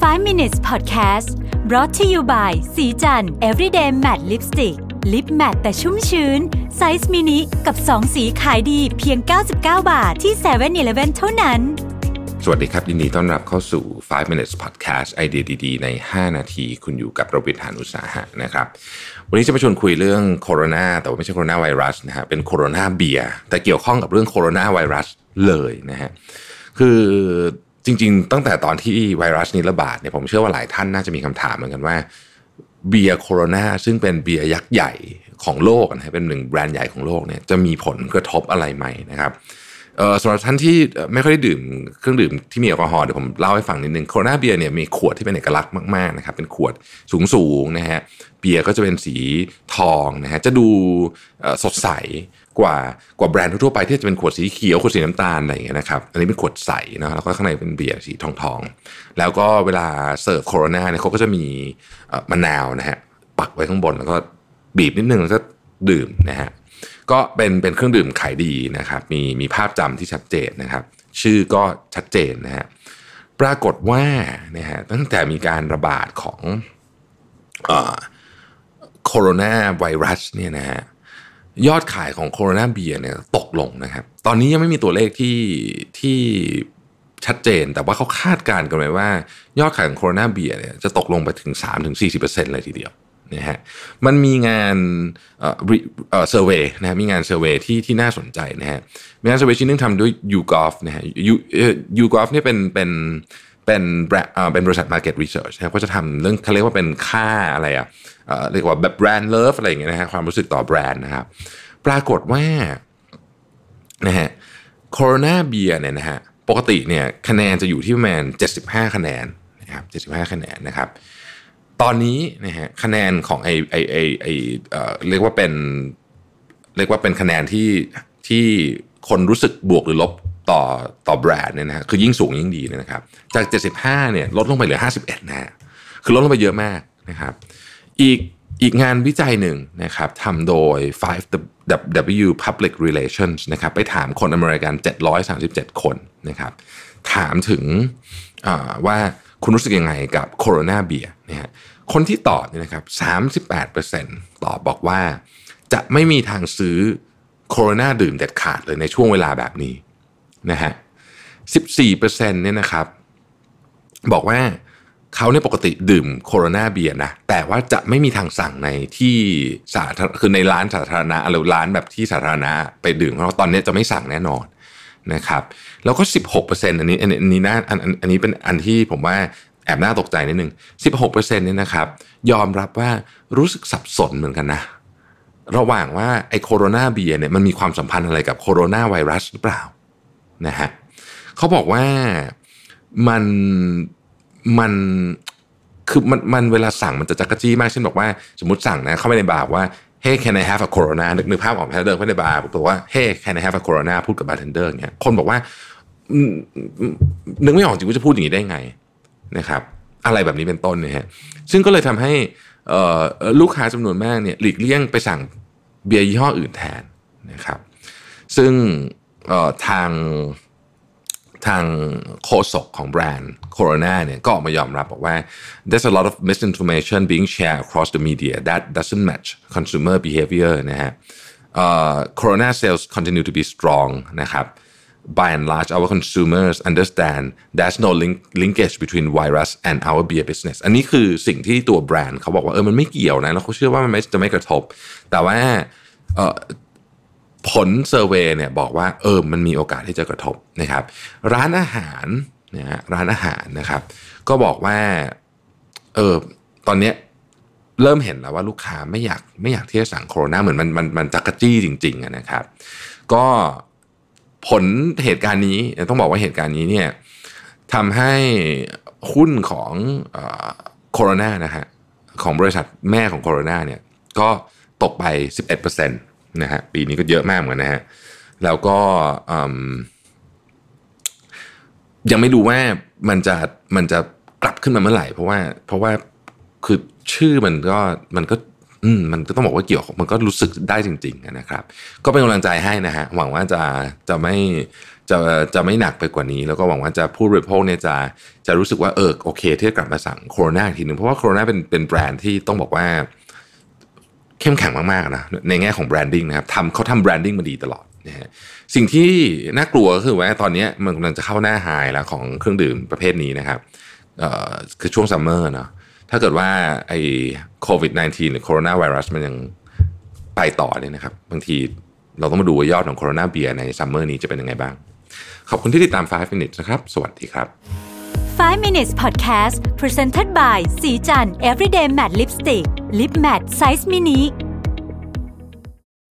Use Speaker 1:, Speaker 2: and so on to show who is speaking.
Speaker 1: 5 minutes podcast brought to you by ศรีจันทร์ everyday matte lipstick lip matte แต่ชุ่มชื้น ไซส์มินิกับ 2 สีขายดีเพียง 99 บาทที่7 e เ e ่ e อเท่านั้น
Speaker 2: สวัสดีครับยินดีต้อนรับเข้าสู่ 5 minutes podcast ไอเดียดีๆ ใน 5 นาที คุณอยู่กับรวิศ หาญอุตสาหะนะครับ วันนี้จะมาชวนคุยเรื่องโคโรนาแต่ว่าไม่ใช่โคโรนาไวรัสนะฮะเป็นโคโรนาเบียร์แต่เกี่ยวข้องกับเรื่องโคโรนาไวรัสเลยนะฮะคือ จริง ๆ ตั้งแต่ตอนที่ไวรัสนี้ระบาดเนี่ยผมเชื่อว่าหลายท่านน่าจะมีคำถามเหมือนกันว่าเบียร์โคโรนาซึ่งเป็นเบียร์ยักษ์ใหญ่ของโลกนะเป็นหนึ่งแบรนด์ใหญ่ของโลกเนี่ยจะมีผลกระทบอะไรไหมนะครับ สำหรับท่านที่ไม่ค่อยได้ดื่มเครื่องดื่มที่มีแอลกอฮอล์เดี๋ยวผมเล่าให้ฟังนิดนึงโคโรนาเบียร์เนี่ยมีขวดที่เป็นเอกลักษณ์มากๆนะครับเป็นขวดสูงๆนะฮะเบียร์ก็จะเป็นสีทองนะฮะจะดูสดใสกว่ากว่าแบรนด์ทั่วไปที่จะเป็นขวดสีเขียวขวดสีน้ำตาลอะไรอย่างเงี้ยนะครับอันนี้เป็นขวดใสนะแล้วก็ข้างในเป็นเบียร์สีทองทองแล้วก็เวลาเสิร์ฟโคโรนาเนี่ยเขาก็จะมีมะนาวนะฮะปักไว้ข้างบนแล้วก็บีบนิดนึงแล้วก็ดื่มนะฮะ ก็เป็นเป็นเครื่องดื่มขายดีนะครับ มีมีภาพจำที่ชัดเจนนะครับ ชื่อก็ชัดเจนนะฮะปรากฏว่านะฮะตั้งแต่มีการระบาดของโคโรนาไวรัสเนี่ยนะฮะยอดขายของโคโรนาเบียร์เนี่ยตกลงนะครับ ตอนนี้ยังไม่มีตัวเลขที่ที่ชัดเจน แต่ว่าเขาคาดการณ์กันไว้ว่า ยอดขายของโคโรนาเบียร์เนี่ยจะตกลงไปถึง 3-40%เลยทีเดียว นะฮะมันมีงานเอ่อเอ่อ survey นะฮะมีงาน survey ที่ที่น่าสนใจนะฮะมีงาน survey ชิ้นนึงทำด้วย YouGov นะฮะ You YouGov เนี่ยเป็นเป็นเป็นเป็นบริษัท Market Research นะก็จะทำเรื่องเขาเรียกว่าเป็นค่าอะไรอะเรียกว่าแบบ brand love อะไรอย่างเงี้ยนะฮะความรู้สึกต่อแบรนด์นะครับปรากฏว่านะฮะโคโรนาเบียร์เนี่ยนะฮะปกติเนี่ยคะแนนจะอยู่ที่ประมาณ75 คะแนนนะครับ75 คะแนนนะครับ ตอนนี้นะฮะคะแนนของไอไอไอไอเรียกว่าเป็นเรียกว่าเป็นคะแนนที่ที่คนรู้สึกบวกหรือลบต่อต่อแบรนด์เนี่ยนะฮะคือยิ่งสูงยิ่งดีนะครับ จาก 75เนี่ยลดลงไปเหลือ 51นะฮะคือลดลงไปเยอะมากนะครับ อีกอีกงานวิจัยหนึ่งนะครับทำโดย 5W Public Relations นะครับไปถามคนอเมริกัน 737 คนนะครับ ถามถึงว่าคุณรู้สึกยังไงกับโคโรนาเบียนะฮะ คนที่ตอบเนี่ยนะครับ38%ตอบบอกว่า จะไม่มีทางซื้อโคโรนาดื่มเด็ดขาดเลยในช่วงเวลาแบบนี้นะฮะ14%เนี่ยนะครับ บอกว่าเขาเนี่ยปกติดื่มโคโรนาเบียร์นะแต่ว่าจะไม่มีทางสั่งในที่สาธารคือในร้านสาธารณะหรือร้านแบบที่สาธารณะไปดื่มเพราะตอนนี้จะไม่สั่งแน่นอนนะครับ แล้วก็ 16%อันนี้อันนี้น่าอันอันนี้เป็นอันที่ผมว่า แอบน่าตกใจนิดนึง 16%เนี่ยนะครับ ยอมรับว่ารู้สึกสับสนเหมือนกันนะ ระหว่างว่าไอ้โคโรนาเบียร์เนี่ยมันมีความสัมพันธ์อะไรกับโคโรนาไวรัสหรือเปล่านะฮะเขาบอกว่ามันมันคือมันมันเวลาสั่งมันจะจั๊กจี้มากเช่นบอกว่า สมมติสั่งนะเข้าไปในบาร์ว่า hey can I have a corona นึกนึกภาพออกไหมเดินเข้าในบาร์บอกว่า hey can I have a corona พูดกับบาร์เทนเดอร์เงี้ยคนบอกว่านึกไม่ออกจริงว่าจะพูดอย่างนี้ได้ไง นะครับอะไรแบบนี้เป็นต้นนี่ยฮะซึ่งก็เลยทำให้ลูกค้าจำนวนมากเนี่ยหลีกเลี่ยงไปสั่งเบียร์ยี่ห้ออื่นแทนนะครับซึ่งทางทางโฆษกของแบรนด์โคโรนาเนี่ยก็ออกมายอมรับบอกว่า there's a lot of misinformation being shared across the media that doesn't match consumer behavior นะฮะ uh, Corona sales continue to be strong นะครับ by and large our consumers understand there's no link linkage between virus and our beer business อันนี้คือสิ่งที่ตัวแบรนด์เขาบอกว่าเออมันไม่เกี่ยวนะแล้วเขาเชื่อว่ามันไม่จะไม่กระทบ แต่ว่าผลเซอร์เวย์เนี่ยบอกว่าเออมันมีโอกาสที่จะกระทบนะครับ ร้านอาหารนะฮะร้านอาหารนะครับ ก็บอกว่าเออตอนเนี้ยเริ่มเห็นแล้วว่าลูกค้าไม่อยากไม่อยากที่จะสั่งโคโรนาเหมือนมันมันมันจักรจี้จริงๆนะครับ ก็ ผลเหตุการณ์นี้ต้องบอกว่าเหตุการณ์นี้เนี่ยทำให้หุ้นของโคโรนานะฮะของบริษัทแม่ของโคโรนาเนี่ยก็ตกไป 11%นะฮะปีนี้ก็เยอะมากเหมือนนะฮะแล้วก็ยังไม่รู้ว่ามันจะมันจะกลับขึ้นมาเมื่อไหร่ เพราะว่าเพราะว่าคือชื่อมันก็มันก็ อืมมันก็ต้องบอกว่าเกี่ยวมันก็รู้สึกได้จริงๆนะครับ ก็เป็นกำลังใจให้นะฮะหวังว่าจะจะไม่จะจะไม่หนักไปกว่านี้ แล้วก็หวังว่าจะผู้บริโภคเนี่ยจะจะรู้สึกว่าเออโอเคที่จะกลับมาสั่งโคโรนาทีหนึ่งเพราะว่าโคโรนาเป็นเป็นแบรนด์ที่ต้องบอกว่าเข้มแข็งมากๆนะในแง่ของ branding นะครับทำเขาทำ branding มาดีตลอดนะฮะสิ่งที่น่ากลัวก็คือว่าตอนนี้มันกำลังจะเข้าหน้า high แล้วของเครื่องดื่มประเภทนี้นะครับเอ่อคือช่วงซัมเมอร์เนาะ ถ้าเกิดว่าไอ้โควิด -19 หรือโคโรนาไวรัสมันยังไปต่อเนี่ยนะครับ บางทีเราต้องมาดูว่ายอดของโคโรนาเบียร์ในซัมเมอร์นี้จะเป็นยังไงบ้าง ขอบคุณที่ติดตาม 5 minutes นะครับ สวัสดีครับ
Speaker 1: 5 minutes podcast presented by ศรีจันทร์ everyday matte lipstick lip matte size mini